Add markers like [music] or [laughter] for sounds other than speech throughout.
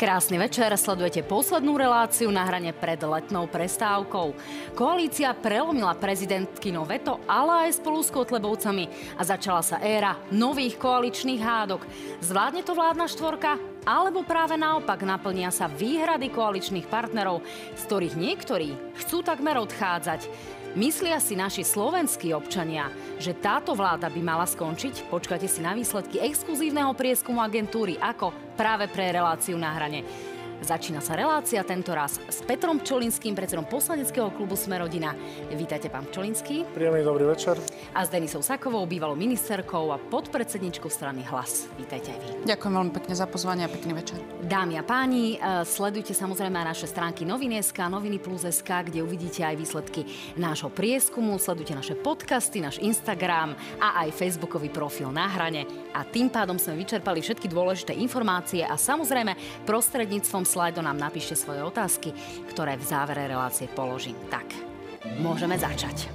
Krásny večer, sledujete poslednú reláciu na hrane pred letnou prestávkou. Koalícia prelomila prezidentkino veto, ale aj spolu s Kotlebovcami a začala sa éra nových koaličných hádok. Zvládne to vládna štvorka? Alebo práve naopak naplnia sa výhrady koaličných partnerov, z ktorých niektorí chcú takmer odchádzať. Myslia si naši slovenskí občania, že táto vláda by mala skončiť? Počkajte si na výsledky exkluzívneho prieskumu agentúry ako práve pre reláciu na hrane. Začína sa relácia tento raz s Petrom Čolinským, predsedom poslaneckého klubu Smerodina. Vítajte, pán Čolinský. Príjemný dobrý večer. A s Denisou Sakovou, bývalou ministerkou a podpredsedničkou strany Hlas. Vítajte aj vy. Ďakujem veľmi pekne za pozvanie a pekný večer. Dámy a páni, e, sledujte samozrejme aj naše stránky Noviny.sk, Noviny Plus.sk, kde uvidíte aj výsledky nášho prieskumu. Sledujte naše podcasty, náš Instagram a aj Facebookový profil na hrane. A tým pádom sme vyčerpali všetky dôležité informácie a samozrejme prostredníctvom slajdo nám napíšte svoje otázky, ktoré v závere relácie položím. Tak, môžeme začať.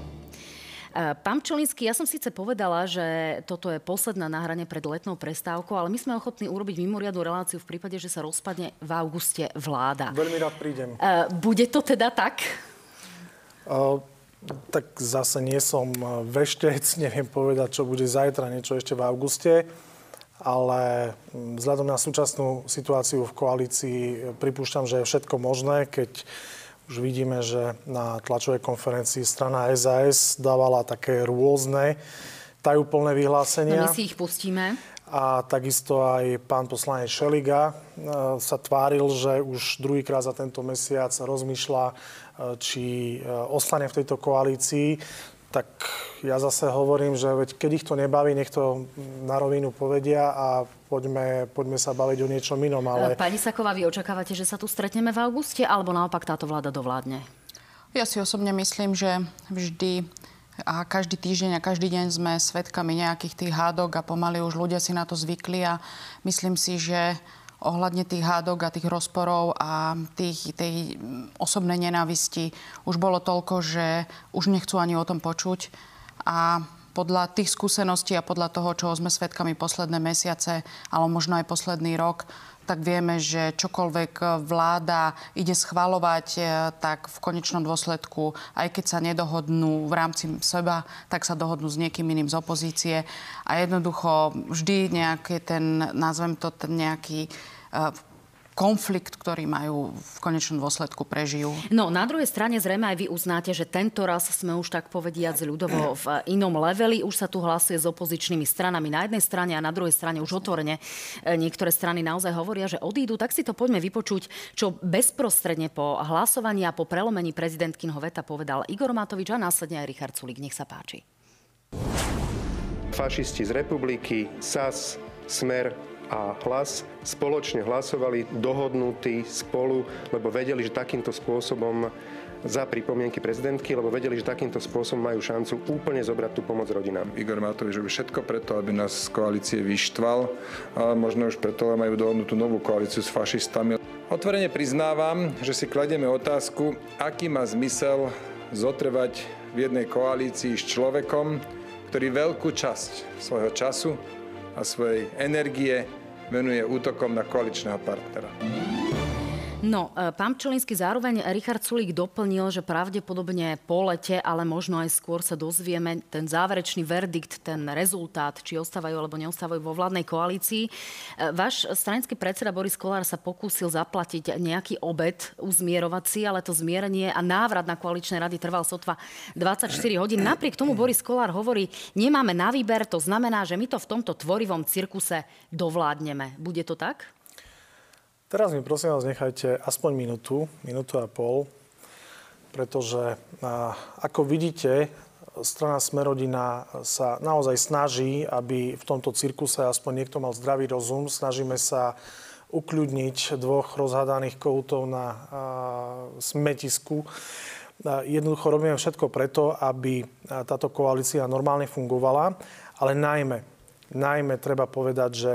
E, pán Čolinský, ja som síce povedala, že toto je posledná nahranie pred letnou prestávkou, ale my sme ochotní urobiť mimoriadnu reláciu v prípade, že sa rozpadne v auguste vláda. Veľmi rád prídem. E, bude to teda tak? Uh, tak zase nie som veštec, [laughs] neviem povedať, čo bude zajtra, niečo ešte v auguste ale mm, vzhľadom na súčasnú situáciu v koalícii pripúšťam, že je všetko možné, keď už vidíme, že na tlačovej konferencii strana SAS dávala také rôzne tajúplné vyhlásenia. No my si ich pustíme. A takisto aj pán poslanec Šeliga e, sa tváril, že už druhýkrát za tento mesiac rozmýšľa, e, či e, ostane v tejto koalícii tak ja zase hovorím, že veď keď ich to nebaví, nech to na rovinu povedia a poďme, poďme sa baviť o niečom inom. Ale... Pani Saková, vy očakávate, že sa tu stretneme v auguste, alebo naopak táto vláda dovládne? Ja si osobne myslím, že vždy a každý týždeň a každý deň sme svedkami nejakých tých hádok a pomaly už ľudia si na to zvykli a myslím si, že ohľadne tých hádok a tých rozporov a tých, tej osobnej nenávisti už bolo toľko, že už nechcú ani o tom počuť. A podľa tých skúseností a podľa toho, čo sme svedkami posledné mesiace, alebo možno aj posledný rok, tak vieme, že čokoľvek vláda ide schvalovať, e, tak v konečnom dôsledku, aj keď sa nedohodnú v rámci seba, tak sa dohodnú s niekým iným z opozície. A jednoducho vždy nejaký ten, nazvem to ten nejaký konflikt, ktorý majú v konečnom dôsledku prežijú. No, na druhej strane zrejme aj vy uznáte, že tento raz sme už tak povediať ľudovo v inom leveli. Už sa tu hlasuje s opozičnými stranami na jednej strane a na druhej strane už otvorene e, niektoré strany naozaj hovoria, že odídu. Tak si to poďme vypočuť, čo bezprostredne po hlasovaní a po prelomení prezidentkinho veta povedal Igor Matovič a následne aj Richard Sulik. Nech sa páči. Fašisti z republiky, SAS, Smer, a hlas spoločne hlasovali dohodnutí spolu, lebo vedeli, že takýmto spôsobom za pripomienky prezidentky, lebo vedeli, že takýmto spôsobom majú šancu úplne zobrať tú pomoc rodinám. Igor Matovič robí všetko preto, aby nás z koalície vyštval, ale možno už preto majú dohodnutú novú koalíciu s fašistami. Otvorene priznávam, že si kladieme otázku, aký má zmysel zotrvať v jednej koalícii s človekom, ktorý veľkú časť svojho času a svoje energije venuje utokom na količna partnera. No, e, pán Pčolinský, zároveň Richard Sulík doplnil, že pravdepodobne po lete, ale možno aj skôr sa dozvieme ten záverečný verdikt, ten rezultát, či ostávajú alebo neostávajú vo vládnej koalícii. E, váš stranický predseda Boris Kolár sa pokúsil zaplatiť nejaký obed uzmierovací, ale to zmierenie a návrat na koaličné rady trval sotva 24 hodín. Napriek tomu Boris Kolár hovorí, nemáme na výber, to znamená, že my to v tomto tvorivom cirkuse dovládneme. Bude to tak? Teraz mi prosím vás nechajte aspoň minútu, minútu a pol, pretože ako vidíte, strana Smerodina sa naozaj snaží, aby v tomto cirkuse aspoň niekto mal zdravý rozum. Snažíme sa ukľudniť dvoch rozhádaných koutov na smetisku. Jednoducho robíme všetko preto, aby táto koalícia normálne fungovala, ale najmä, najmä treba povedať, že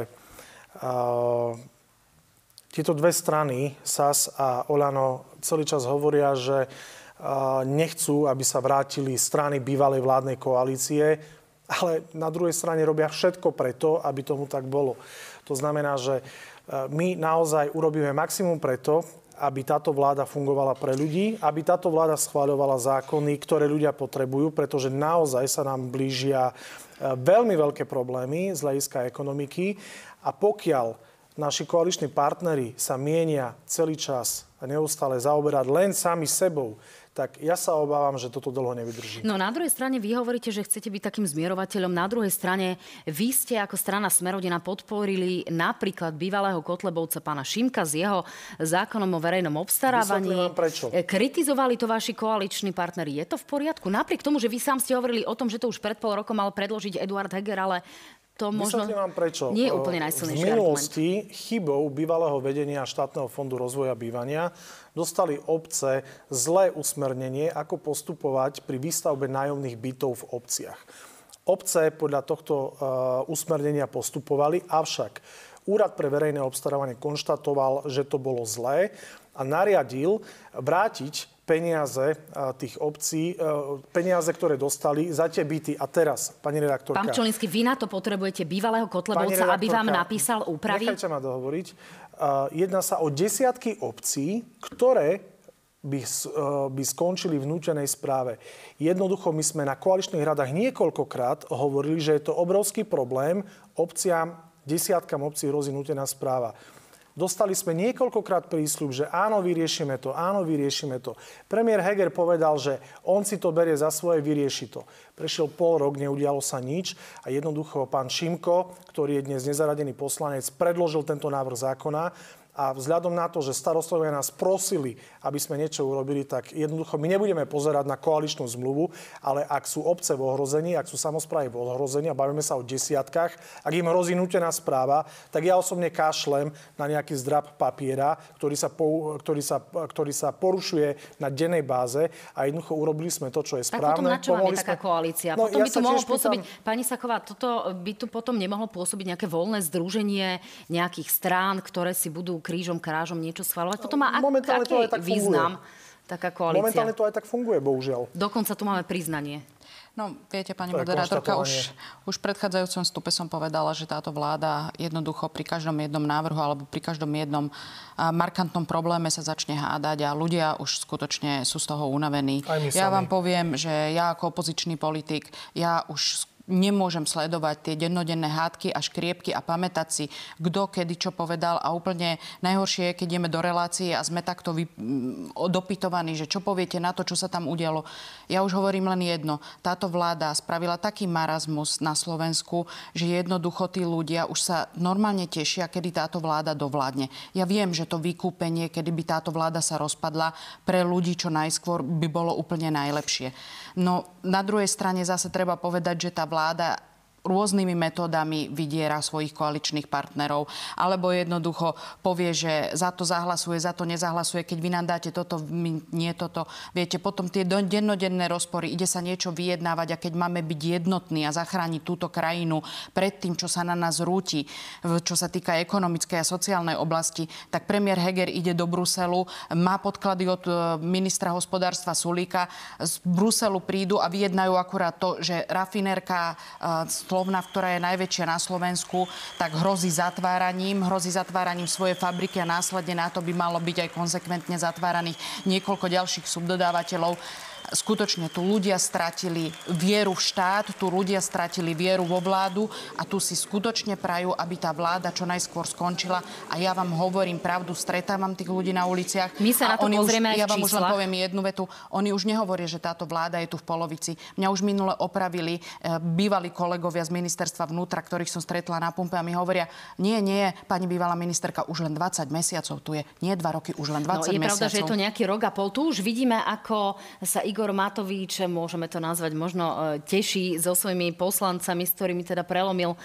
tieto dve strany, SAS a Olano, celý čas hovoria, že nechcú, aby sa vrátili strany bývalej vládnej koalície, ale na druhej strane robia všetko preto, aby tomu tak bolo. To znamená, že my naozaj urobíme maximum preto, aby táto vláda fungovala pre ľudí, aby táto vláda schváľovala zákony, ktoré ľudia potrebujú, pretože naozaj sa nám blížia e, veľmi veľké problémy z hľadiska ekonomiky. A pokiaľ naši koaliční partnery sa mienia celý čas a neustále zaoberať len sami sebou, tak ja sa obávam, že toto dlho nevydrží. No na druhej strane vy hovoríte, že chcete byť takým zmierovateľom. Na druhej strane vy ste ako strana Smerodina podporili napríklad bývalého Kotlebovca pána Šimka s jeho zákonom o verejnom obstarávaní. prečo. E, kritizovali to vaši koaliční partneri. Je to v poriadku? Napriek tomu, že vy sám ste hovorili o tom, že to už pred pol rokom mal predložiť Eduard Heger, ale to možno vám prečo. nie je úplne najsilnejší V minulosti argument. chybou bývalého vedenia štátneho fondu rozvoja bývania dostali obce zlé usmernenie, ako postupovať pri výstavbe nájomných bytov v obciach. Obce podľa tohto uh, usmernenia postupovali, avšak Úrad pre verejné obstarávanie konštatoval, že to bolo zlé a nariadil vrátiť peniaze tých obcí, e, peniaze, ktoré dostali za tie byty. A teraz, pani redaktorka... Pán Čolinsky, vy na to potrebujete bývalého Kotlebovca, aby vám napísal úpravy? Nechajte ma dohovoriť. Jedná sa o desiatky obcí, ktoré by, e, by skončili v nútenej správe. Jednoducho my sme na koaličných radách niekoľkokrát hovorili, že je to obrovský problém obciam, desiatkam obcí hrozí nútená správa. Dostali sme niekoľkokrát prísľub, že áno, vyriešime to, áno, vyriešime to. Premiér Heger povedal, že on si to berie za svoje, vyrieši to. Prešiel pol rok, neudialo sa nič a jednoducho pán Šimko, ktorý je dnes nezaradený poslanec, predložil tento návrh zákona a vzhľadom na to, že starostovia nás prosili, aby sme niečo urobili, tak jednoducho my nebudeme pozerať na koaličnú zmluvu, ale ak sú obce v ohrození, ak sú samozprávy v ohrození a bavíme sa o desiatkách, ak im hrozí nutená správa, tak ja osobne kašlem na nejaký zdrab papiera, ktorý sa, po, ktorý sa, ktorý sa porušuje na dennej báze a jednoducho urobili sme to, čo je správne. Tak potom na čo máme taká koalícia? No, potom ja by tu mohlo pôsobiť, pýtam... pani Saková, toto by tu potom nemohlo pôsobiť nejaké voľné združenie nejakých strán, ktoré si budú krížom, krážom niečo schvalovať. Potom má ak, Momentálne aký to aj tak význam funguje. taká koalícia? Momentálne to aj tak funguje, bohužiaľ. Dokonca tu máme priznanie. No, viete, pani moderátorka, už, už v predchádzajúcom stupe som povedala, že táto vláda jednoducho pri každom jednom návrhu alebo pri každom jednom markantnom probléme sa začne hádať a ľudia už skutočne sú z toho unavení. Ja sami. vám poviem, že ja ako opozičný politik, ja už nemôžem sledovať tie dennodenné hádky a škriepky a pamätať si, kto kedy čo povedal a úplne najhoršie je, keď ideme do relácie a sme takto vy, dopytovaní, že čo poviete na to, čo sa tam udialo. Ja už hovorím len jedno. Táto vláda spravila taký marazmus na Slovensku, že jednoducho tí ľudia už sa normálne tešia, kedy táto vláda dovládne. Ja viem, že to vykúpenie, kedy by táto vláda sa rozpadla, pre ľudí čo najskôr by bolo úplne najlepšie. No na druhej strane zase treba povedať, že tá vláda falada rôznymi metódami vydiera svojich koaličných partnerov, alebo jednoducho povie, že za to zahlasuje, za to nezahlasuje, keď vy nám dáte toto, nie toto. Viete, potom tie dennodenné rozpory, ide sa niečo vyjednávať a keď máme byť jednotní a zachrániť túto krajinu pred tým, čo sa na nás rúti, čo sa týka ekonomickej a sociálnej oblasti, tak premiér Heger ide do Bruselu, má podklady od e, ministra hospodárstva Sulíka, z Bruselu prídu a vyjednajú akurát to, že rafinérka Slovna, ktorá je najväčšia na Slovensku, tak hrozí zatváraním, hrozí zatváraním svojej fabriky a následne na to by malo byť aj konsekventne zatváraných niekoľko ďalších subdodávateľov skutočne tu ľudia stratili vieru v štát, tu ľudia stratili vieru vo vládu a tu si skutočne prajú, aby tá vláda čo najskôr skončila. A ja vám hovorím pravdu, stretávam tých ľudí na uliciach. My sa na to pozrieme už, Ja vám už len poviem jednu vetu. Oni už nehovoria, že táto vláda je tu v polovici. Mňa už minule opravili e, bývalí kolegovia z ministerstva vnútra, ktorých som stretla na pumpe a mi hovoria, nie, nie, pani bývalá ministerka, už len 20 mesiacov tu je. Nie 2 roky, už len 20 no, je mesiacov. pravda, že je to nejaký rok a pol. Tu už vidíme, ako sa Igor Matovič, môžeme to nazvať možno e, teší so svojimi poslancami, s ktorými teda prelomil e,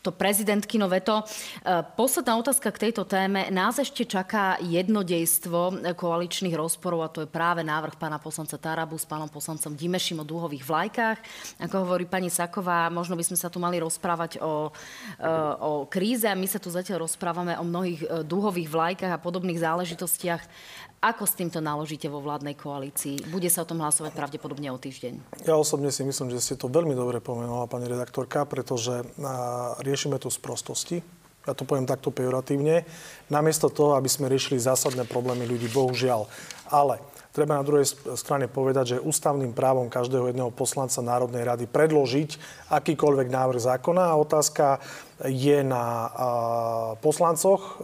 to prezidentkino veto. E, posledná otázka k tejto téme. Nás ešte čaká jednodejstvo koaličných rozporov a to je práve návrh pána poslanca Tarabu s pánom poslancom Dimešim o dúhových vlajkách. Ako hovorí pani Saková, možno by sme sa tu mali rozprávať o, o kríze a my sa tu zatiaľ rozprávame o mnohých dúhových vlajkách a podobných záležitostiach. Ako s týmto naložíte vo vládnej koalícii? Bude sa o tom hlasovať pravdepodobne o týždeň. Ja osobne si myslím, že ste to veľmi dobre pomenovala, pani redaktorka, pretože riešime tu sprostosti. ja to poviem takto pejoratívne, namiesto toho, aby sme riešili zásadné problémy ľudí, bohužiaľ. Ale treba na druhej strane povedať, že ústavným právom každého jedného poslanca Národnej rady predložiť akýkoľvek návrh zákona a otázka je na poslancoch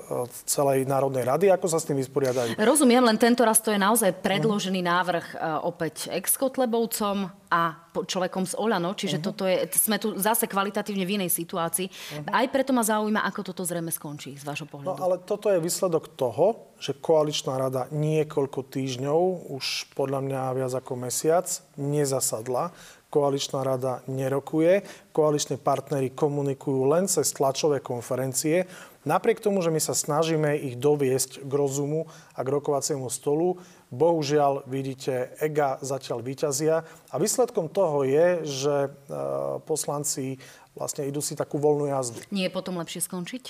celej Národnej rady. Ako sa s tým vysporiadajú? Rozumiem, len tento raz to je naozaj predložený návrh opäť ex-Kotlebovcom a človekom z Olano, čiže uh-huh. toto je, sme tu zase kvalitatívne v inej situácii. Uh-huh. Aj preto ma zaujíma, ako toto zrejme skončí z vášho pohľadu. No ale toto je výsledok toho, že koaličná rada niekoľko týždňov, už podľa mňa viac ako mesiac, nezasadla koaličná rada nerokuje, koaliční partnery komunikujú len cez tlačové konferencie. Napriek tomu, že my sa snažíme ich doviesť k rozumu a k rokovaciemu stolu, bohužiaľ, vidíte, EGA zatiaľ vyťazia. A výsledkom toho je, že e, poslanci vlastne idú si takú voľnú jazdu. Nie je potom lepšie skončiť?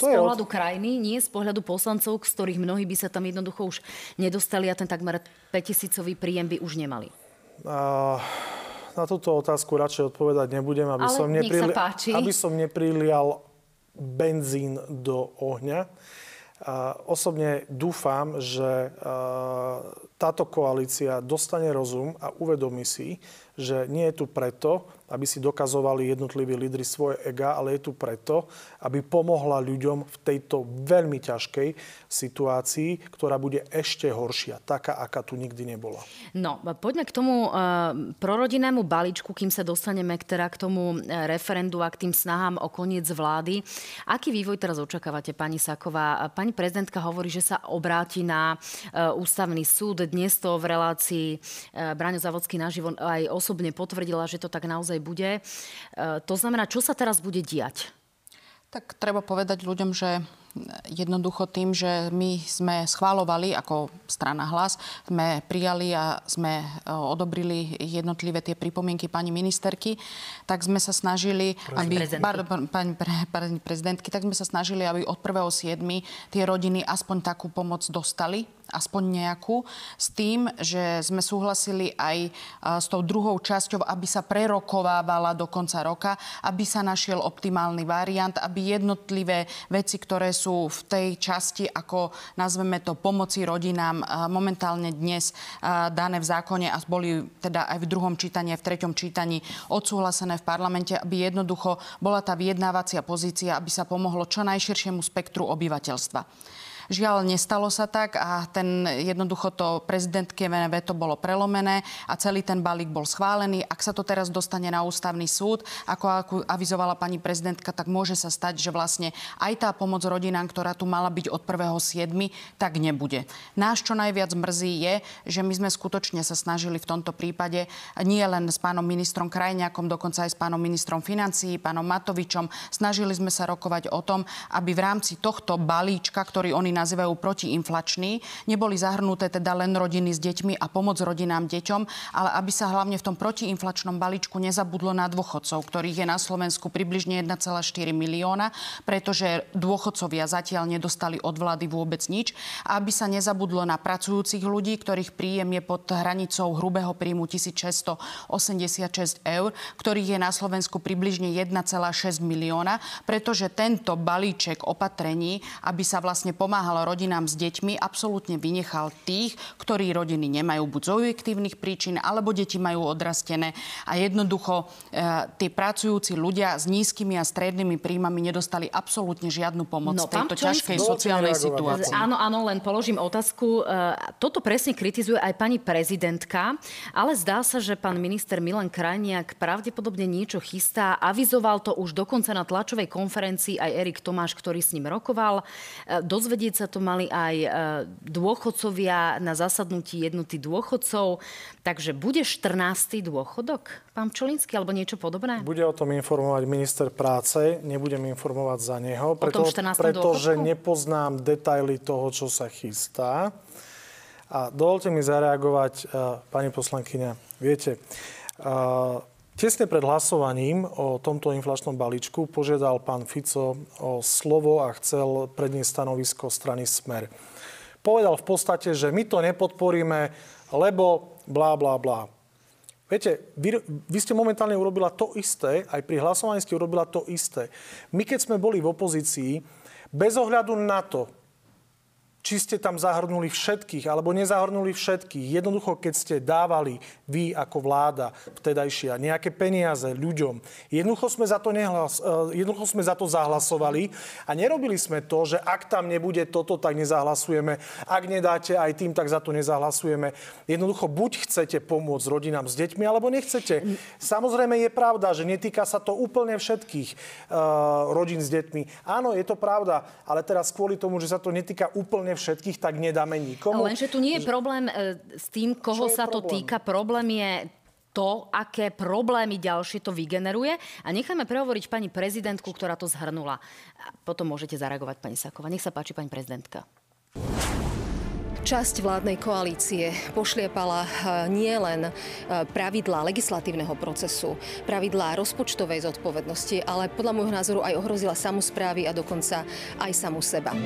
To z pohľadu od... krajiny, nie z pohľadu poslancov, z ktorých mnohí by sa tam jednoducho už nedostali a ten takmer 5000 príjem by už nemali na túto otázku radšej odpovedať nebudem, aby, Ale som, neprili... aby som neprilial benzín do ohňa. Osobne dúfam, že táto koalícia dostane rozum a uvedomí si, že nie je tu preto, aby si dokazovali jednotliví lídry svoje ega, ale je tu preto, aby pomohla ľuďom v tejto veľmi ťažkej situácii, ktorá bude ešte horšia, taká, aká tu nikdy nebola. No, poďme k tomu uh, prorodinnému balíčku, kým sa dostaneme k, teda, k tomu e, referendu a k tým snahám o koniec vlády. Aký vývoj teraz očakávate, pani Saková? Pani prezidentka hovorí, že sa obráti na uh, ústavný súd. Dnes to v relácii uh, Braňo Zavodský naživo aj osobne potvrdila, že to tak naozaj bude. E, to znamená, čo sa teraz bude diať? Tak treba povedať ľuďom, že jednoducho tým, že my sme schválovali ako strana hlas, sme prijali a sme e, odobrili jednotlivé tie pripomienky pani ministerky, tak sme sa snažili, aby, pardon, pani, pani prezidentky, tak sme sa snažili, aby od 1.7. tie rodiny aspoň takú pomoc dostali aspoň nejakú, s tým, že sme súhlasili aj s tou druhou časťou, aby sa prerokovávala do konca roka, aby sa našiel optimálny variant, aby jednotlivé veci, ktoré sú v tej časti, ako nazveme to, pomoci rodinám, momentálne dnes dané v zákone a boli teda aj v druhom čítaní, aj v treťom čítaní odsúhlasené v parlamente, aby jednoducho bola tá vyjednávacia pozícia, aby sa pomohlo čo najširšiemu spektru obyvateľstva. Žiaľ, nestalo sa tak a ten jednoducho to prezidentské veto bolo prelomené a celý ten balík bol schválený. Ak sa to teraz dostane na ústavný súd, ako, avizovala pani prezidentka, tak môže sa stať, že vlastne aj tá pomoc rodinám, ktorá tu mala byť od 1.7., tak nebude. Náš čo najviac mrzí je, že my sme skutočne sa snažili v tomto prípade nie len s pánom ministrom Krajňakom, dokonca aj s pánom ministrom financií, pánom Matovičom, snažili sme sa rokovať o tom, aby v rámci tohto balíčka, ktorý oni nazývajú protiinflačný. Neboli zahrnuté teda len rodiny s deťmi a pomoc rodinám deťom, ale aby sa hlavne v tom protiinflačnom balíčku nezabudlo na dôchodcov, ktorých je na Slovensku približne 1,4 milióna, pretože dôchodcovia zatiaľ nedostali od vlády vôbec nič. Aby sa nezabudlo na pracujúcich ľudí, ktorých príjem je pod hranicou hrubého príjmu 1686 eur, ktorých je na Slovensku približne 1,6 milióna, pretože tento balíček opatrení, aby sa vlastne pomáhalo pomáhal rodinám s deťmi, absolútne vynechal tých, ktorí rodiny nemajú buď z objektívnych príčin, alebo deti majú odrastené. A jednoducho e, tí pracujúci ľudia s nízkymi a strednými príjmami nedostali absolútne žiadnu pomoc no, v tejto ťažkej sociálnej situácii. Áno, áno, len položím otázku. E, toto presne kritizuje aj pani prezidentka, ale zdá sa, že pán minister Milan Krajniak pravdepodobne niečo chystá. Avizoval to už dokonca na tlačovej konferencii aj Erik Tomáš, ktorý s ním rokoval. E, dozvedieť Sa to mali aj e, dôchodcovia na zasadnutí jednoty dôchodcov. Takže bude 14. dôchodok, pán Čolinský, alebo niečo podobné? Bude o tom informovať minister práce, nebudem informovať za neho, preto, pretože dôchodku? nepoznám detaily toho, čo sa chystá. A dovolte mi zareagovať, e, pani poslankyňa. Viete, e, Tesne pred hlasovaním o tomto inflačnom balíčku požiadal pán Fico o slovo a chcel predniesť stanovisko strany Smer. Povedal v podstate, že my to nepodporíme, lebo blá, blá, blá. Viete, vy, vy ste momentálne urobila to isté, aj pri hlasovaní ste urobila to isté. My keď sme boli v opozícii, bez ohľadu na to, či ste tam zahrnuli všetkých alebo nezahrnuli všetkých. Jednoducho, keď ste dávali vy ako vláda vtedajšia nejaké peniaze ľuďom, jednoducho sme za to, nehlas, eh, jednoducho sme za to zahlasovali a nerobili sme to, že ak tam nebude toto, tak nezahlasujeme. Ak nedáte aj tým, tak za to nezahlasujeme. Jednoducho, buď chcete pomôcť rodinám s deťmi, alebo nechcete. Samozrejme je pravda, že netýka sa to úplne všetkých uh, rodín s deťmi. Áno, je to pravda, ale teraz kvôli tomu, že sa to netýka úplne úplne všetkých, tak nedáme nikomu. Lenže tu nie je problém e, s tým, koho sa to problém? týka. Problém je to, aké problémy ďalšie to vygeneruje. A necháme prehovoriť pani prezidentku, ktorá to zhrnula. A potom môžete zareagovať, pani Saková. Nech sa páči, pani prezidentka. Časť vládnej koalície pošliepala e, nielen e, pravidlá legislatívneho procesu, pravidlá rozpočtovej zodpovednosti, ale podľa môjho názoru aj ohrozila samozprávy a dokonca aj samu seba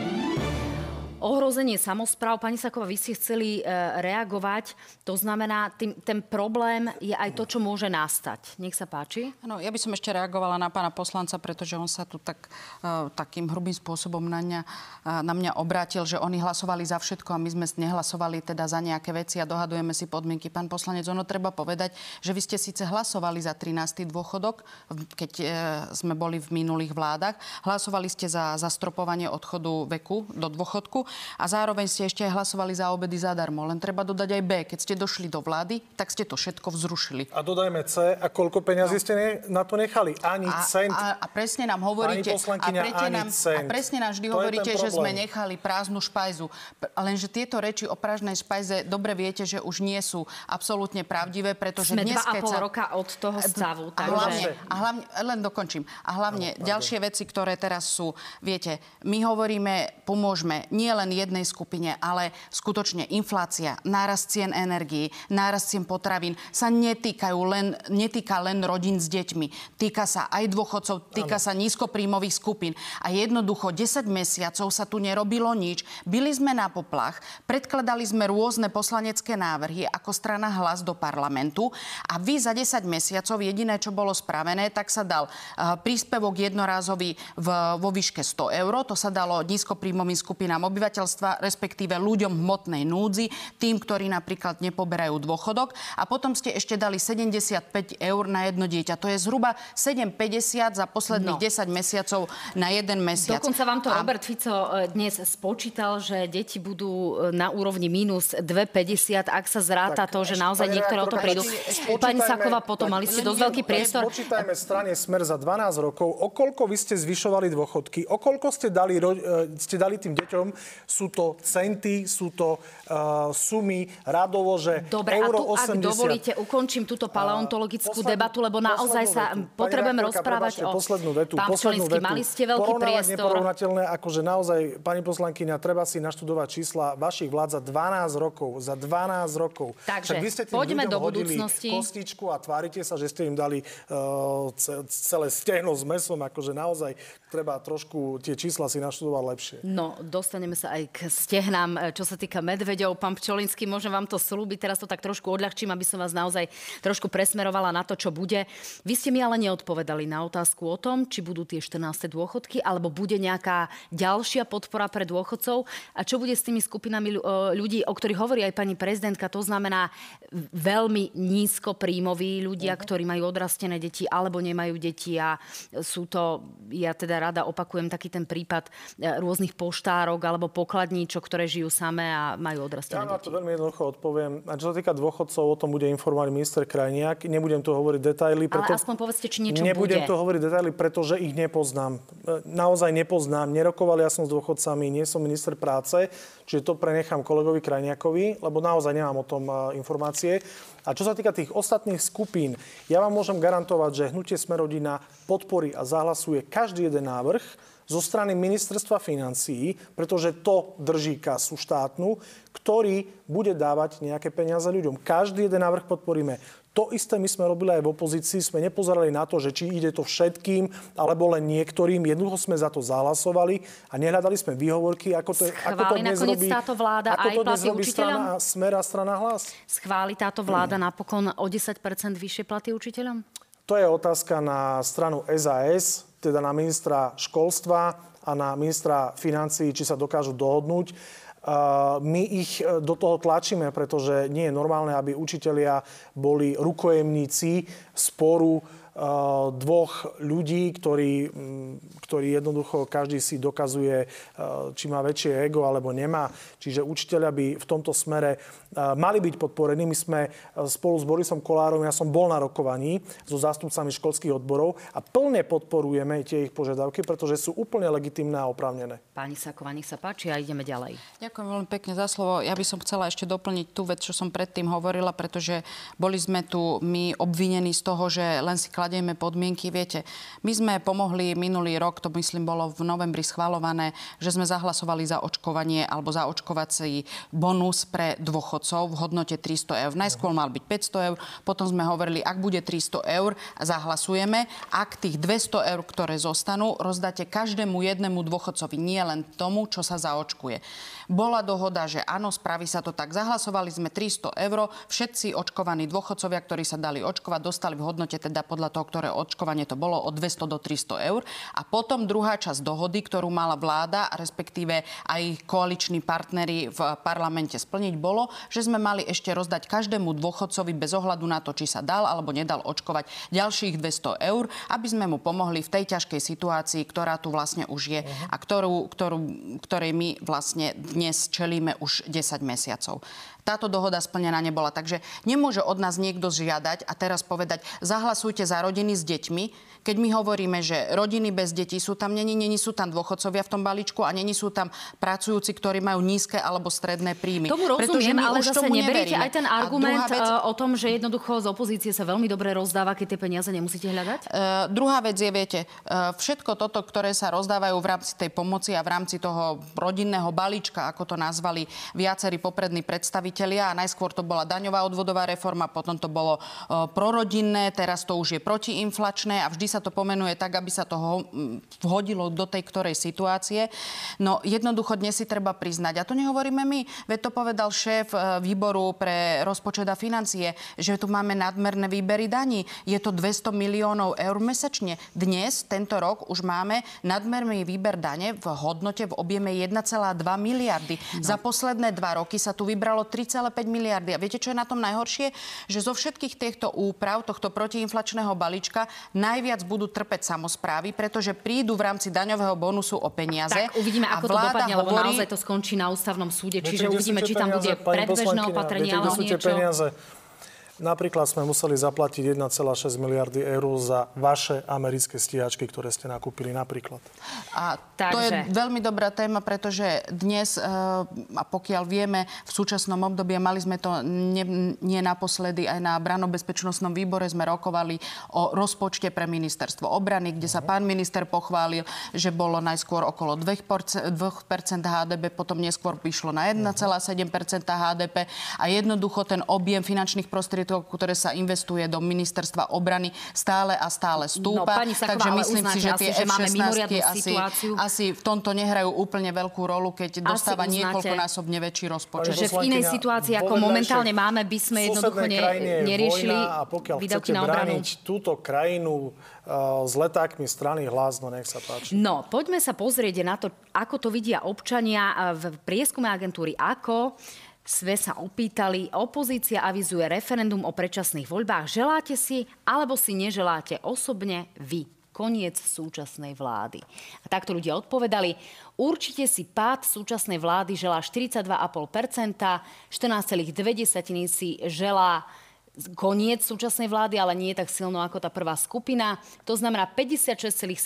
ohrozenie samozpráv. Pani Saková, vy ste chceli e, reagovať. To znamená, tým, ten problém je aj to, čo môže nastať. Nech sa páči. Ano, ja by som ešte reagovala na pána poslanca, pretože on sa tu tak, uh, takým hrubým spôsobom na, mňa, uh, na mňa obrátil, že oni hlasovali za všetko a my sme nehlasovali teda za nejaké veci a dohadujeme si podmienky. Pán poslanec, ono treba povedať, že vy ste síce hlasovali za 13. dôchodok, keď sme boli v minulých vládach. Hlasovali ste za zastropovanie odchodu veku do dôchodku a zároveň ste ešte aj hlasovali za obedy zadarmo. Len treba dodať aj B. Keď ste došli do vlády, tak ste to všetko vzrušili. A dodajme C. A koľko peňazí no. ste ne, na to nechali? Ani a, cent. A, a presne nám hovoríte... a, presne nám, cent. a presne nám vždy to hovoríte, že sme nechali prázdnu špajzu. Lenže tieto reči o prázdnej špajze dobre viete, že už nie sú absolútne pravdivé, pretože sme dnes, dva a pol sa... roka od toho stavu. A, hlavne, a hlavne, len dokončím. A hlavne no, ďalšie veci, ktoré teraz sú, viete, my hovoríme, pomôžeme nie len jednej skupine, ale skutočne inflácia, nárast cien energií, nárast cien potravín sa netýkajú len, netýka len rodín s deťmi. Týka sa aj dôchodcov, týka ano. sa nízkopríjmových skupín. A jednoducho 10 mesiacov sa tu nerobilo nič. Byli sme na poplach, predkladali sme rôzne poslanecké návrhy ako strana hlas do parlamentu a vy za 10 mesiacov jediné, čo bolo spravené, tak sa dal uh, príspevok jednorázový v, vo výške 100 eur. To sa dalo nízkopríjmovým skupinám obyvateľstva obyvateľstva, respektíve ľuďom hmotnej núdzi, tým, ktorí napríklad nepoberajú dôchodok. A potom ste ešte dali 75 eur na jedno dieťa. To je zhruba 7,50 za posledných no. 10 mesiacov na jeden mesiac. Dokonca vám to a... Robert Fico e, dnes spočítal, že deti budú e, na úrovni minus 2,50, ak sa zráta tak, to, že naozaj niektoré o to prídu. Pani Saková, potom mali ste dosť veľký priestor. Počítajme strane Smer za 12 rokov, o koľko vy ste zvyšovali dôchodky, o koľko ste dali, e, ste dali tým deťom, sú to centy, sú to uh, sumy radovo, že Dobre, euro a tu, 80. ak dovolíte, ukončím túto paleontologickú uh, debatu, lebo naozaj sa vetu. potrebujeme Pani rozprávať o... Poslednú vetu. Pán poslednú vetu. mali ste veľký priestor. neporovnateľné, akože naozaj, pani poslankyňa, treba si naštudovať čísla vašich vlád za 12 rokov. Za 12 rokov. Takže vy ste poďme do budúcnosti. kostičku a tvárite sa, že ste im dali uh, celé stehno s mesom. Akože naozaj treba trošku tie čísla si naštudovať lepšie. No, dostaneme sa aj k stehnám, e, čo sa týka medveďov. Pán Pčolinský, môžem vám to slúbiť, teraz to tak trošku odľahčím, aby som vás naozaj trošku presmerovala na to, čo bude. Vy ste mi ale neodpovedali na otázku o tom, či budú tie 14. dôchodky, alebo bude nejaká ďalšia podpora pre dôchodcov a čo bude s tými skupinami e, ľudí, o ktorých hovorí aj pani prezidentka, to znamená veľmi nízko príjmoví ľudia, uh-huh. ktorí majú odrastené deti alebo nemajú deti a sú to, ja teda rada opakujem taký ten prípad e, rôznych poštárok alebo pokladníčok, ktoré žijú samé a majú odrastené ja na to veľmi jednoducho odpoviem. A čo sa týka dôchodcov, o tom bude informovať minister Krajniak. Nebudem tu hovoriť detaily. Preto... Ale aspoň povedzte, či niečo Nebudem bude. tu hovoriť detaily, pretože ich nepoznám. E, naozaj nepoznám. Nerokoval ja som s dôchodcami, nie som minister práce, čiže to prenechám kolegovi Krajniakovi, lebo naozaj nemám o tom e, informácie. A čo sa týka tých ostatných skupín, ja vám môžem garantovať, že hnutie Smerodina podporí a zahlasuje každý jeden návrh, zo strany ministerstva financií, pretože to drží kasu štátnu, ktorý bude dávať nejaké peniaze ľuďom. Každý jeden návrh podporíme. To isté my sme robili aj v opozícii. Sme nepozerali na to, že či ide to všetkým, alebo len niektorým. Jednoducho sme za to zahlasovali a nehľadali sme výhovorky, ako to, ako to dnes robí, táto vláda ako to dnes robí strana Smer a strana Hlas. Schváli táto vláda napokon o 10 vyššie platy učiteľom? To je otázka na stranu SAS, teda na ministra školstva a na ministra financií, či sa dokážu dohodnúť. My ich e, do toho tlačíme, pretože nie je normálne, aby učitelia boli rukojemníci sporu dvoch ľudí, ktorí, mm, ktorí jednoducho každý si dokazuje, eh, či má väčšie ego alebo nemá. Čiže učiteľia by v tomto smere eh, mali byť podporení. My sme spolu s Borisom Kolárom, ja som bol na rokovaní so zástupcami školských odborov a plne podporujeme tie ich požiadavky, pretože sú úplne legitimné a oprávnené. Pani Saková, nech sa páči a ideme ďalej. Ďakujem veľmi pekne za slovo. Ja by som chcela ešte doplniť tú vec, čo som predtým hovorila, pretože boli sme tu my obvinení z toho, že len si kladieme podmienky. Viete, my sme pomohli minulý rok, to myslím bolo v novembri schvalované, že sme zahlasovali za očkovanie alebo za očkovací bonus pre dôchodcov v hodnote 300 eur. Najskôr mal byť 500 eur, potom sme hovorili, ak bude 300 eur, zahlasujeme. Ak tých 200 eur, ktoré zostanú, rozdáte každému jednému dôchodcovi, nie len tomu, čo sa zaočkuje. Bola dohoda, že áno, spraví sa to tak. Zahlasovali sme 300 eur. Všetci očkovaní dôchodcovia, ktorí sa dali očkovať, dostali v hodnote teda podľa toho, ktoré očkovanie to bolo, od 200 do 300 eur. A potom druhá časť dohody, ktorú mala vláda, respektíve aj koaliční partnery v parlamente splniť, bolo, že sme mali ešte rozdať každému dôchodcovi bez ohľadu na to, či sa dal alebo nedal očkovať ďalších 200 eur, aby sme mu pomohli v tej ťažkej situácii, ktorá tu vlastne už je uh-huh. a ktorú, ktorú, ktorej my vlastne dnes čelíme už 10 mesiacov. Táto dohoda splnená nebola. Takže nemôže od nás niekto žiadať a teraz povedať, zahlasujte za rodiny s deťmi, keď my hovoríme, že rodiny bez detí sú tam, není, není sú tam dôchodcovia v tom balíčku a není sú tam pracujúci, ktorí majú nízke alebo stredné príjmy. Tomu rozumiem, ale zase neberiete aj ten argument vec... E, o tom, že jednoducho z opozície sa veľmi dobre rozdáva, keď tie peniaze nemusíte hľadať? Uh, druhá vec je, viete, uh, všetko toto, ktoré sa rozdávajú v rámci tej pomoci a v rámci toho rodinného balíčka, ako to nazvali viacerí poprední predstavitelia a najskôr to bola daňová odvodová reforma, potom to bolo uh, prorodinné, teraz to už je protiinflačné a vždy sa sa to pomenuje tak, aby sa to vhodilo do tej ktorej situácie. No jednoducho dnes si treba priznať, a to nehovoríme my, veď to povedal šéf e, výboru pre rozpočet a financie, že tu máme nadmerné výbery daní. Je to 200 miliónov eur mesačne. Dnes, tento rok, už máme nadmerný výber dane v hodnote v objeme 1,2 miliardy. No. Za posledné dva roky sa tu vybralo 3,5 miliardy. A viete, čo je na tom najhoršie? Že zo všetkých týchto úprav, tohto protiinflačného balíčka, najviac budú trpeť samozprávy, pretože prídu v rámci daňového bonusu o peniaze. Tak uvidíme, ako to dopadne, hovorí... lebo naozaj to skončí na ústavnom súde. Čiže uvidíme, či tam bude predbežné opatrenie alebo niečo. Peniaze? Napríklad sme museli zaplatiť 1,6 miliardy eur za vaše americké stíhačky, ktoré ste nakúpili napríklad. A Takže... to je veľmi dobrá téma, pretože dnes, eh, a pokiaľ vieme, v súčasnom období, mali sme to nie, nie naposledy, aj na branobezpečnostnom výbore sme rokovali o rozpočte pre ministerstvo obrany, kde sa pán minister pochválil, že bolo najskôr okolo 2%, 2% HDP, potom neskôr vyšlo na 1,7% HDP a jednoducho ten objem finančných prostriedkov prostriedkov, ktoré sa investuje do ministerstva obrany, stále a stále stúpa. No, pani Saková, Takže myslím si, že tie že máme asi, asi v tomto nehrajú úplne veľkú rolu, keď asi dostáva uznáte, niekoľkonásobne väčší rozpočet. Že v inej situácii, ako momentálne máme, by sme jednoducho ne, neriešili a pokiaľ chcete na obranu. túto krajinu uh, s letákmi strany hlas, no nech sa páči. No, poďme sa pozrieť na to, ako to vidia občania v prieskume agentúry AKO sme sa opýtali, opozícia avizuje referendum o predčasných voľbách. Želáte si, alebo si neželáte osobne vy? Koniec súčasnej vlády. A takto ľudia odpovedali. Určite si pád súčasnej vlády želá 42,5%, 14,2 si želá koniec súčasnej vlády, ale nie je tak silno ako tá prvá skupina. To znamená 56,7%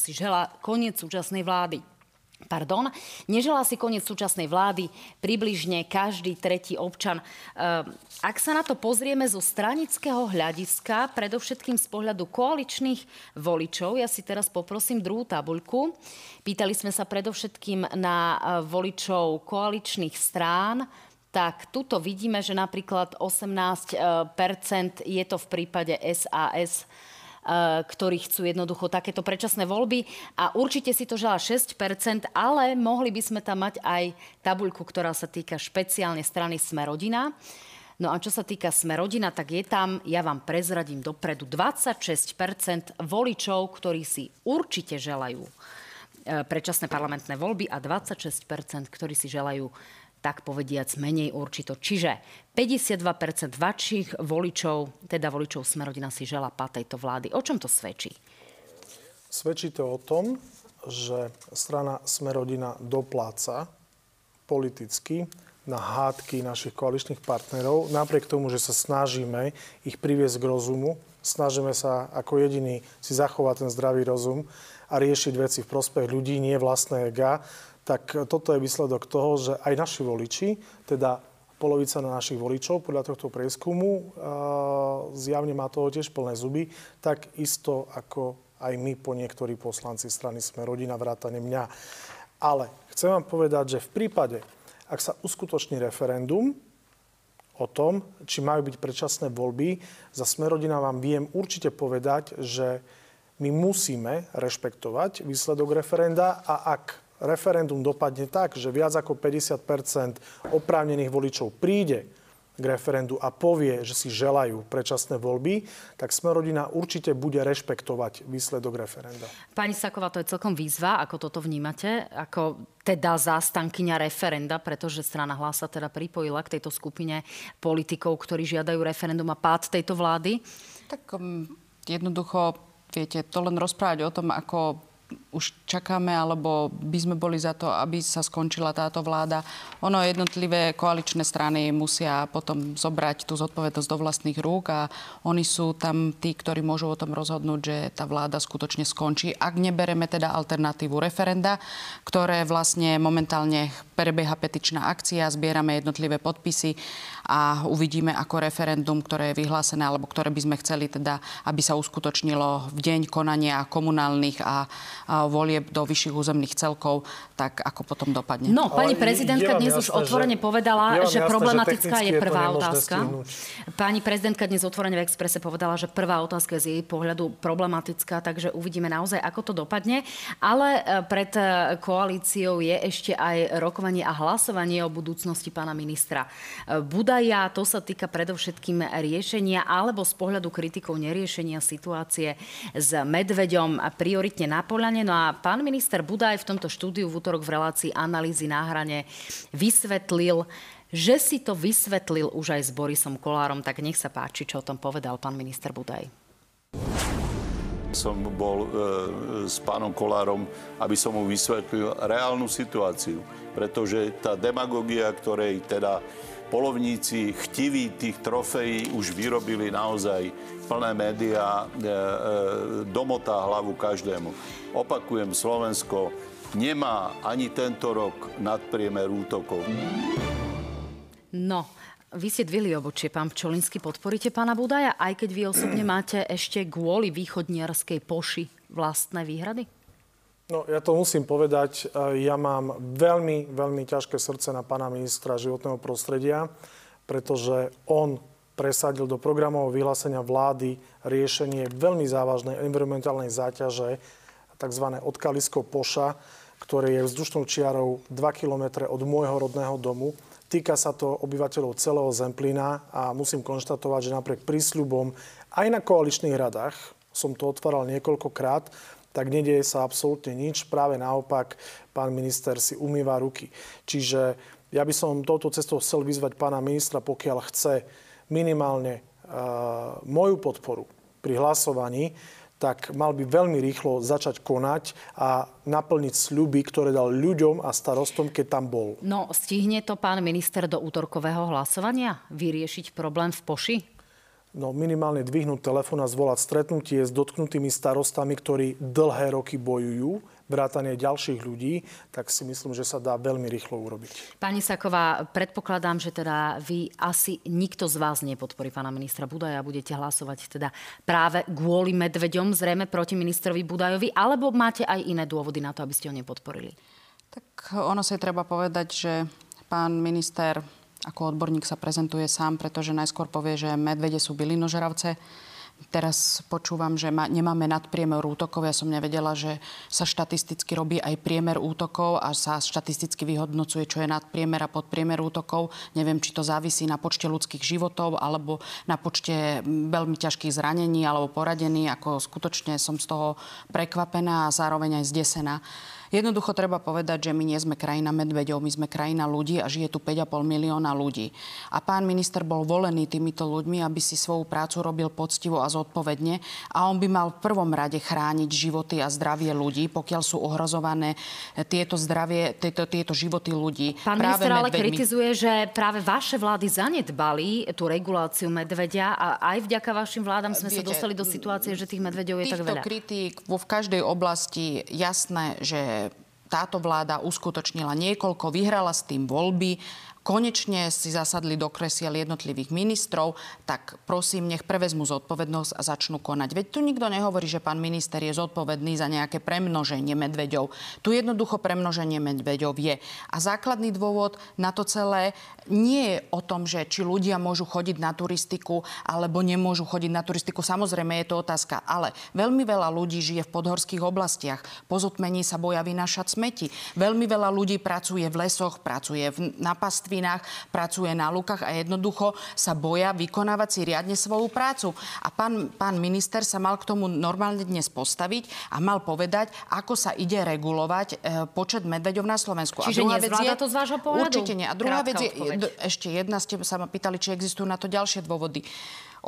si želá koniec súčasnej vlády. Pardon, neželá si koniec súčasnej vlády približne každý tretí občan. Ehm, ak sa na to pozrieme zo stranického hľadiska, predovšetkým z pohľadu koaličných voličov, ja si teraz poprosím druhú tabuľku. Pýtali sme sa predovšetkým na e, voličov koaličných strán, tak tuto vidíme, že napríklad 18% je to v prípade SAS Eh, ktorí chcú jednoducho takéto predčasné voľby a určite si to žela 6%, ale mohli by sme tam mať aj tabuľku, ktorá sa týka špeciálne strany Smerodina. No a čo sa týka Smerodina, tak je tam, ja vám prezradím dopredu, 26% voličov, ktorí si určite želajú eh, predčasné parlamentné voľby a 26%, ktorí si želajú tak povediac menej určito. Čiže 52% vašich voličov, teda voličov Smerodina si žela tejto vlády. O čom to svedčí? Svedčí to o tom, že strana Smerodina dopláca politicky na hádky našich koaličných partnerov, napriek tomu, že sa snažíme ich priviesť k rozumu, snažíme sa ako jediní si zachovať ten zdravý rozum a riešiť veci v prospech ľudí, nie vlastné ega, tak toto je výsledok toho, že aj naši voliči, teda polovica na našich voličov podľa tohto prieskumu, zjavne má toho tiež plné zuby, tak isto ako aj my po niektorí poslanci strany Sme rodina vrátane mňa. Ale chcem vám povedať, že v prípade, ak sa uskutoční referendum o tom, či majú byť predčasné voľby, za Smerodina vám viem určite povedať, že my musíme rešpektovať výsledok referenda a ak referendum dopadne tak, že viac ako 50 oprávnených voličov príde k referendu a povie, že si želajú predčasné voľby, tak Smerodina určite bude rešpektovať výsledok referenda. Pani Saková, to je celkom výzva, ako toto vnímate, ako teda zástankyňa referenda, pretože strana Hlasa teda pripojila k tejto skupine politikov, ktorí žiadajú referendum a pád tejto vlády? Tak um, jednoducho, viete, to len rozprávať o tom, ako už čakáme, alebo by sme boli za to, aby sa skončila táto vláda. Ono jednotlivé koaličné strany musia potom zobrať tú zodpovednosť do vlastných rúk a oni sú tam tí, ktorí môžu o tom rozhodnúť, že tá vláda skutočne skončí. Ak nebereme teda alternatívu referenda, ktoré vlastne momentálne prebieha petičná akcia, zbierame jednotlivé podpisy a uvidíme ako referendum, ktoré je vyhlásené, alebo ktoré by sme chceli teda, aby sa uskutočnilo v deň konania komunálnych a, a volieb do vyšších územných celkov, tak ako potom dopadne. No, pani prezidentka dnes už otvorene povedala, že problematická je prvá otázka. Pani prezidentka dnes otvorene v Exprese povedala, že prvá otázka je z jej pohľadu problematická, takže uvidíme naozaj, ako to dopadne. Ale e, pred e, koalíciou je ešte aj rokovanie a hlasovanie o budúcnosti pána ministra e, Budaja. To sa týka predovšetkým riešenia alebo z pohľadu kritikov neriešenia situácie s Medveďom prioritne na Polane. No a pán minister Budaj v tomto štúdiu v útorok v relácii analýzy na hrane vysvetlil, že si to vysvetlil už aj s Borisom Kolárom. Tak nech sa páči, čo o tom povedal pán minister Budaj. Som bol e, s pánom Kolárom, aby som mu vysvetlil reálnu situáciu. Pretože tá demagogia, ktorej teda polovníci chtiví tých trofejí už vyrobili naozaj plné médiá, e, e, domotá hlavu každému. Opakujem, Slovensko nemá ani tento rok nadpriemer útokov. No, vy ste dvili obočie, pán Pčolinsky. Podporíte pána Budaja, aj keď vy osobne máte ešte kvôli východniarskej poši vlastné výhrady? No, ja to musím povedať. E, ja mám veľmi, veľmi ťažké srdce na pána ministra životného prostredia, pretože on presadil do programového vyhlásenia vlády riešenie veľmi závažnej environmentálnej záťaže, tzv. odkalisko Poša, ktoré je vzdušnou čiarou 2 km od môjho rodného domu. Týka sa to obyvateľov celého Zemplína a musím konštatovať, že napriek prísľubom aj na koaličných radách, som to otváral niekoľkokrát, tak nedieje sa absolútne nič. Práve naopak, pán minister si umýva ruky. Čiže ja by som touto cestou chcel vyzvať pána ministra, pokiaľ chce minimálne uh, moju podporu pri hlasovaní, tak mal by veľmi rýchlo začať konať a naplniť sľuby, ktoré dal ľuďom a starostom, keď tam bol. No, stihne to pán minister do útorkového hlasovania vyriešiť problém v Poši? No, minimálne dvihnúť telefón a zvolať stretnutie s dotknutými starostami, ktorí dlhé roky bojujú vrátanie ďalších ľudí, tak si myslím, že sa dá veľmi rýchlo urobiť. Pani Saková, predpokladám, že teda vy asi nikto z vás nepodporí pána ministra Budaja a budete hlasovať teda práve kvôli medveďom, zrejme proti ministrovi Budajovi, alebo máte aj iné dôvody na to, aby ste ho nepodporili? Tak ono si treba povedať, že pán minister ako odborník sa prezentuje sám, pretože najskôr povie, že medvede sú bylinožravce. Teraz počúvam, že ma, nemáme nadpriemer útokov. Ja som nevedela, že sa štatisticky robí aj priemer útokov a sa štatisticky vyhodnocuje, čo je nadpriemer a podpriemer útokov. Neviem, či to závisí na počte ľudských životov alebo na počte veľmi ťažkých zranení alebo poradení. Ako skutočne som z toho prekvapená a zároveň aj zdesená. Jednoducho treba povedať, že my nie sme krajina medveďov, my sme krajina ľudí a žije tu 5,5 milióna ľudí. A pán minister bol volený týmito ľuďmi, aby si svoju prácu robil poctivo a zodpovedne a on by mal v prvom rade chrániť životy a zdravie ľudí, pokiaľ sú ohrozované tieto zdravie, tieto, tieto životy ľudí. Pán práve minister ale medveďmi. kritizuje, že práve vaše vlády zanedbali tú reguláciu medveďa a aj vďaka vašim vládam sme Viete, sa dostali do situácie, že tých medveďov je tak veľa. Kritík vo v každej oblasti jasné, že táto vláda uskutočnila niekoľko, vyhrala s tým voľby konečne si zasadli do kresiel jednotlivých ministrov, tak prosím, nech prevezmu zodpovednosť a začnú konať. Veď tu nikto nehovorí, že pán minister je zodpovedný za nejaké premnoženie medveďov. Tu jednoducho premnoženie medveďov je. A základný dôvod na to celé nie je o tom, že či ľudia môžu chodiť na turistiku alebo nemôžu chodiť na turistiku. Samozrejme je to otázka, ale veľmi veľa ľudí žije v podhorských oblastiach. Po zotmení sa boja vynášať smeti. Veľmi veľa ľudí pracuje v lesoch, pracuje v, na pastvi, potravinách, pracuje na lukách a jednoducho sa boja vykonávať si riadne svoju prácu. A pán, pán minister sa mal k tomu normálne dnes postaviť a mal povedať, ako sa ide regulovať e, počet medveďov na Slovensku. Čiže a vec je, to z vášho pohľadu? Určite nie. A druhá Krátka vec je, odpoveď. ešte jedna ste sa ma pýtali, či existujú na to ďalšie dôvody.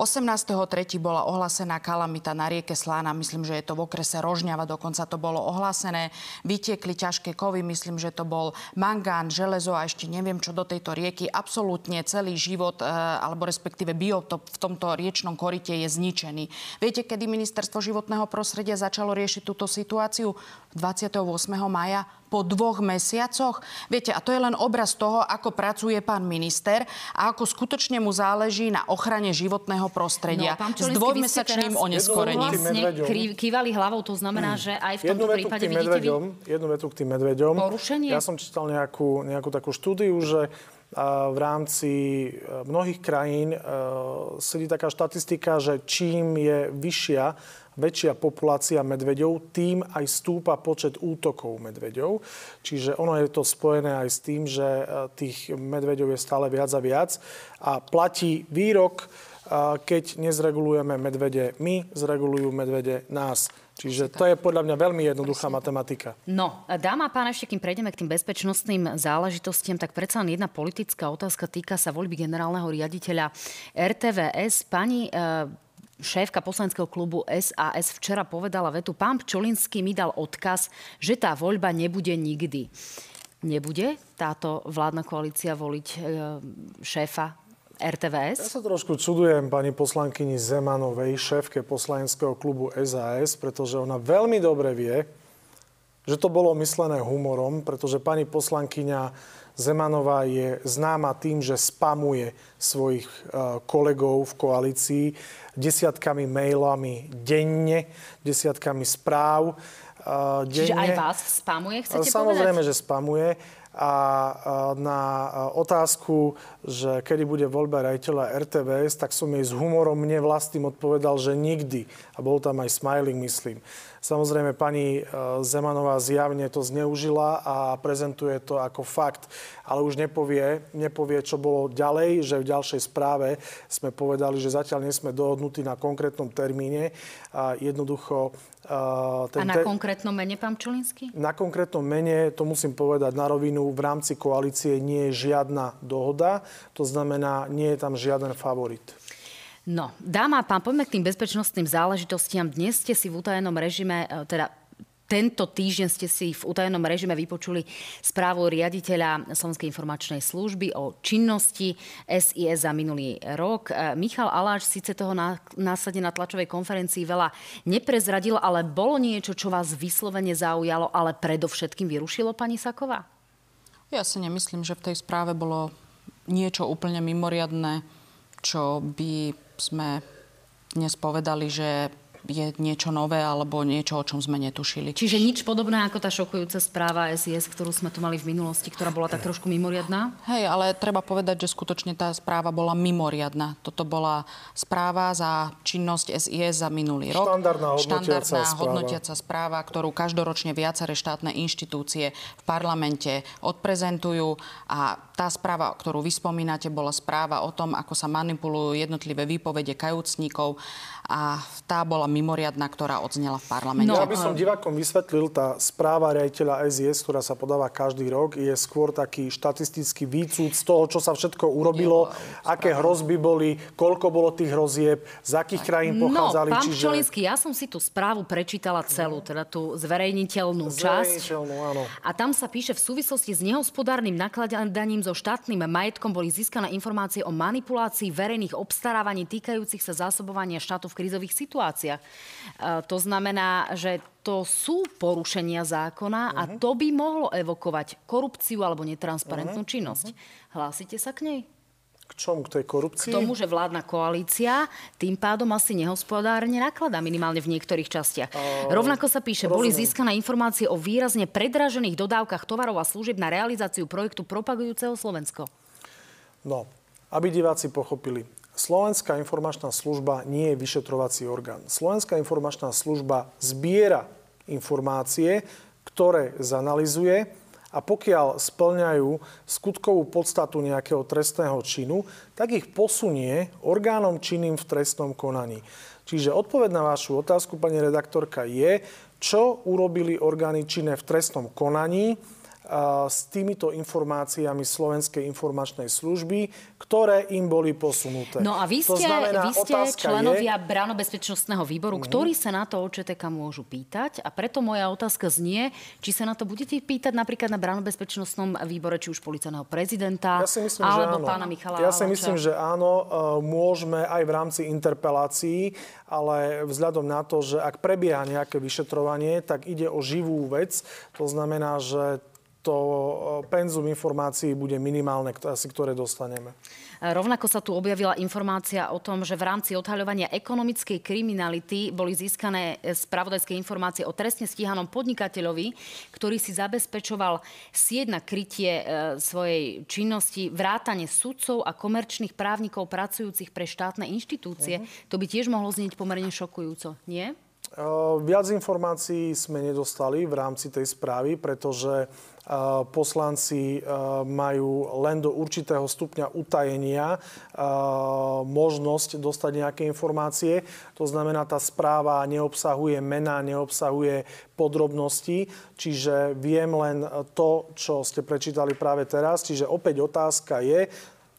18.3. bola ohlásená kalamita na rieke Slána, myslím, že je to v okrese Rožňava, dokonca to bolo ohlásené. Vytiekli ťažké kovy, myslím, že to bol mangán, železo a ešte neviem čo do tejto rieky. Absolútne celý život, e, alebo respektíve biotop v tomto riečnom korite je zničený. Viete, kedy ministerstvo životného prostredia začalo riešiť túto situáciu? 28. maja po dvoch mesiacoch. Viete, a to je len obraz toho, ako pracuje pán minister a ako skutočne mu záleží na ochrane životného prostredia no, s dvojmesačným oneskorením. Vlastne kývali hlavou, to znamená, že aj v tomto prípade vidíte vy... Jednu vetu k tým medveďom. Porušenie? Ja som čítal nejakú, nejakú takú štúdiu, že v rámci e, mnohých krajín e, sedí taká štatistika, že čím je vyššia väčšia populácia medveďov, tým aj stúpa počet útokov medveďov. Čiže ono je to spojené aj s tým, že e, tých medveďov je stále viac a viac. A platí výrok, e, keď nezregulujeme medvede my, zregulujú medvede nás. Čiže to je podľa mňa veľmi jednoduchá matematika. No, dáma a pán, ešte kým prejdeme k tým bezpečnostným záležitostiam, tak predsa len jedna politická otázka týka sa voľby generálneho riaditeľa RTVS. Pani e, šéfka poslaneckého klubu SAS včera povedala vetu, pán Pčolinský mi dal odkaz, že tá voľba nebude nikdy. Nebude táto vládna koalícia voliť e, šéfa RTVS? Ja sa trošku čudujem pani poslankyni Zemanovej, šéfke poslaneckého klubu SAS, pretože ona veľmi dobre vie, že to bolo myslené humorom, pretože pani poslankyňa Zemanová je známa tým, že spamuje svojich e, kolegov v koalícii desiatkami mailami denne, desiatkami správ denne. Čiže aj vás spamuje, chcete Samozrejme, povedať? že spamuje. A na otázku, že kedy bude voľba rejiteľa RTVS, tak som jej s humorom mne vlastným odpovedal, že nikdy. A bol tam aj smiling, myslím. Samozrejme, pani e, Zemanová zjavne to zneužila a prezentuje to ako fakt, ale už nepovie, nepovie, čo bolo ďalej, že v ďalšej správe sme povedali, že zatiaľ nie sme dohodnutí na konkrétnom termíne. A jednoducho... E, ten a na konkrétnom mene, pán Čulinský? Na konkrétnom mene, to musím povedať na rovinu, v rámci koalície nie je žiadna dohoda. To znamená, nie je tam žiaden favorit. No, dáma a pán, poďme k tým bezpečnostným záležitostiam. Dnes ste si v utajenom režime, e, teda tento týždeň ste si v utajenom režime vypočuli správu riaditeľa Slovenskej informačnej služby o činnosti SIS za minulý rok. E, Michal Aláš síce toho následne na tlačovej konferencii veľa neprezradil, ale bolo niečo, čo vás vyslovene zaujalo, ale predovšetkým vyrušilo pani Saková? Ja si nemyslím, že v tej správe bolo niečo úplne mimoriadné, čo by sme dnes povedali, že je niečo nové alebo niečo, o čom sme netušili. Čiže nič podobné ako tá šokujúca správa SIS, ktorú sme tu mali v minulosti, ktorá bola tak trošku mimoriadná? Hej, ale treba povedať, že skutočne tá správa bola mimoriadná. Toto bola správa za činnosť SIS za minulý rok. Štandardná hodnotiaca Štandardná správa. hodnotiaca správa, ktorú každoročne viaceré štátne inštitúcie v parlamente odprezentujú a tá správa, ktorú vy spomínate, bola správa o tom, ako sa manipulujú jednotlivé výpovede kajúcníkov a tá bola mimoriadná, ktorá odznela v parlamente. No, ja by som divákom vysvetlil, tá správa riaditeľa SIS, ktorá sa podáva každý rok, je skôr taký štatistický výcud z toho, čo sa všetko urobilo, aké hrozby boli, koľko bolo tých hrozieb, z akých krajín pochádzali. No, pán čiže... Pčolinský, ja som si tú správu prečítala celú, teda tú zverejniteľnú časť. Zverejniteľnú, áno. A tam sa píše, v súvislosti s nehospodárnym nakladaním so štátnym majetkom boli získané informácie o manipulácii verejných obstarávaní týkajúcich sa zásobovania štátu v krízových situáciách. E, to znamená, že to sú porušenia zákona a Mhm. to by mohlo evokovať korupciu alebo netransparentnú Mhm. činnosť. Hlásite sa k nej? K čomu? K tej K korupcii? tomu, že vládna koalícia tým pádom asi nehospodárne nakladá, minimálne v niektorých častiach. Rovnako sa píše, boli rozumiem. získané informácie o výrazne predražených dodávkach tovarov a služieb na realizáciu projektu propagujúceho Slovensko. No, aby diváci pochopili. Slovenská informačná služba nie je vyšetrovací orgán. Slovenská informačná služba zbiera informácie, ktoré zanalizuje a pokiaľ splňajú skutkovú podstatu nejakého trestného činu, tak ich posunie orgánom činným v trestnom konaní. Čiže odpoveď na vašu otázku, pani redaktorka, je, čo urobili orgány činné v trestnom konaní, s týmito informáciami Slovenskej informačnej služby, ktoré im boli posunuté. No a vy To ste, znamená, vy ste členovia je. Bránobezpečnostného výboru, ktorí sa na to OČTK môžu pýtať. A preto moja otázka znie, či sa na to budete pýtať napríklad na Bránobezpečnostnom výbore, či už policajného prezidenta, ja si myslím, alebo že áno. pána Michala Ja si myslím, že áno, e, môžeme aj v rámci interpelácií, ale vzhľadom na to, že ak prebieha nejaké vyšetrovanie, tak ide o živú vec. To znamená, že to e, penzum informácií bude minimálne, asi ktoré dostaneme. Rovnako sa tu objavila informácia o tom, že v rámci odhaľovania ekonomickej kriminality boli získané e, spravodajské informácie o trestne stíhanom podnikateľovi, ktorý si zabezpečoval sieť na krytie svojej činnosti, vrátane sudcov a komerčných právnikov pracujúcich pre štátne inštitúcie. To by tiež mohlo znieť pomerne šokujúco, nie? Viac informácií sme nedostali v rámci tej správy, pretože poslanci majú len do určitého stupňa utajenia možnosť dostať nejaké informácie. To znamená, tá správa neobsahuje mená, neobsahuje podrobnosti, čiže viem len to, čo ste prečítali práve teraz. Čiže opäť otázka je,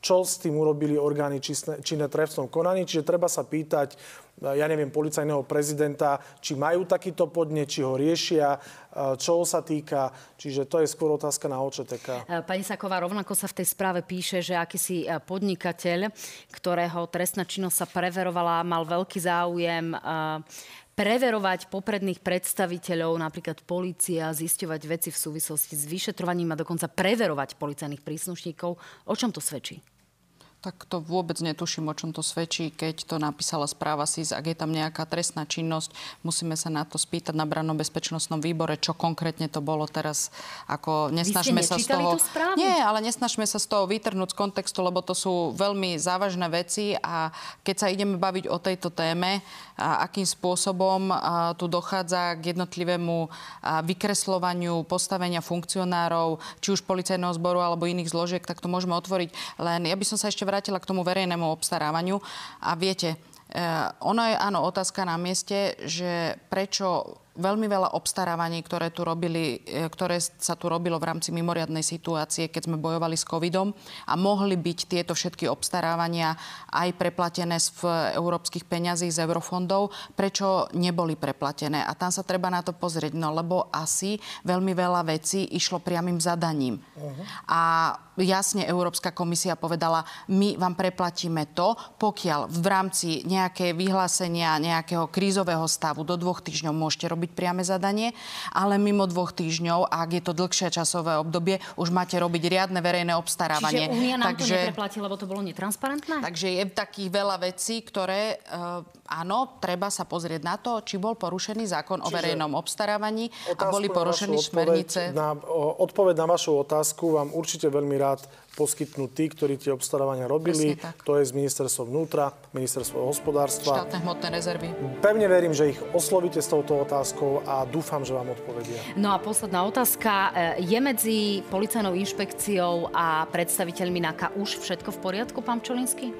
čo s tým urobili orgány činné, trestnom konaní. Čiže treba sa pýtať, ja neviem, policajného prezidenta, či majú takýto podnet, či ho riešia, čo sa týka. Čiže to je skôr otázka na OČTK. E, Pani Saková, rovnako sa v tej správe píše, že akýsi e, podnikateľ, ktorého trestná činnosť sa preverovala, mal veľký záujem e, preverovať popredných predstaviteľov, napríklad policia, zisťovať veci v súvislosti s vyšetrovaním a dokonca preverovať policajných príslušníkov. O čom to svedčí? Tak to vôbec netuším, o čom to svedčí. Keď to napísala správa SIS, ak je tam nejaká trestná činnosť, musíme sa na to spýtať na branno-bezpečnostnom výbore, čo konkrétne to bolo teraz. Ako nesnažme sa z toho... Nie, ale nesnažme sa z toho vytrhnúť z kontextu, lebo to sú veľmi závažné veci a keď sa ideme baviť o tejto téme, a akým spôsobom a, tu dochádza k jednotlivému a, vykreslovaniu postavenia funkcionárov, či už policajného zboru alebo iných zložiek, tak to môžeme otvoriť. Len ja by som sa ešte vrátila k tomu verejnému obstarávaniu. A viete, e, ono je áno otázka na mieste, že prečo veľmi veľa obstarávaní, ktoré, tu robili, e, ktoré sa tu robilo v rámci mimoriadnej situácie, keď sme bojovali s covidom a mohli byť tieto všetky obstarávania aj preplatené z európskych peňazí z eurofondov, prečo neboli preplatené. A tam sa treba na to pozrieť, no lebo asi veľmi veľa vecí išlo priamým zadaním. Uh-huh. A jasne Európska komisia povedala, my vám preplatíme to, pokiaľ v rámci nejaké vyhlásenia nejakého krízového stavu do dvoch týždňov môžete robiť priame zadanie, ale mimo dvoch týždňov, ak je to dlhšie časové obdobie, už máte robiť riadne verejné obstarávanie. Čiže Unia nám takže, to nepreplatí, lebo to bolo netransparentné? Takže je takých veľa vecí, ktoré, uh, áno, treba sa pozrieť na to, či bol porušený zákon Čiže o verejnom obstarávaní a boli porušené smernice. Na, odpoveď na vašu otázku vám určite veľmi rád poskytnúť tí, ktorí tie obstarávania robili. To je z ministerstva vnútra, ministerstvo hospodárstva. Štátne hmotné rezervy. Pevne verím, že ich oslovíte s touto otázkou a dúfam, že vám odpovedia. No a posledná otázka. E, je medzi policajnou inšpekciou a predstaviteľmi NAKA už všetko v poriadku, pán Čolinsky?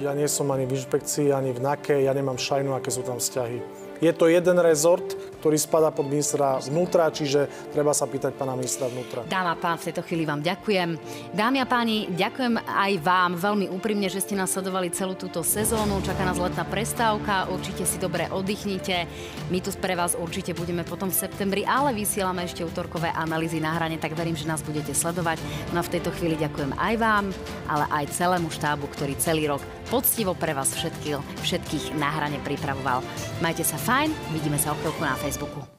Ja nie som ani v inšpekcii, ani v NAKE, ja nemám šajnu, aké sú tam vzťahy. Je to jeden rezort, ktorý spada pod ministra vnútra, čiže treba sa pýtať pána ministra vnútra. Dáma pán, v tejto chvíli vám ďakujem. Dámy a páni, ďakujem aj vám veľmi úprimne, že ste nás sledovali celú túto sezónu. Čaká nás letná prestávka, určite si dobre oddychnite. My tu pre vás určite budeme potom v septembri, ale vysielame ešte útorkové analýzy na hrane, tak verím, že nás budete sledovať. No a v tejto chvíli ďakujem aj vám, ale aj celému štábu, ktorý celý rok poctivo pre vás všetkých, všetkých na hrane pripravoval. Majte sa fajn, vidíme sa o chvíľku na Facebooku. beaucoup.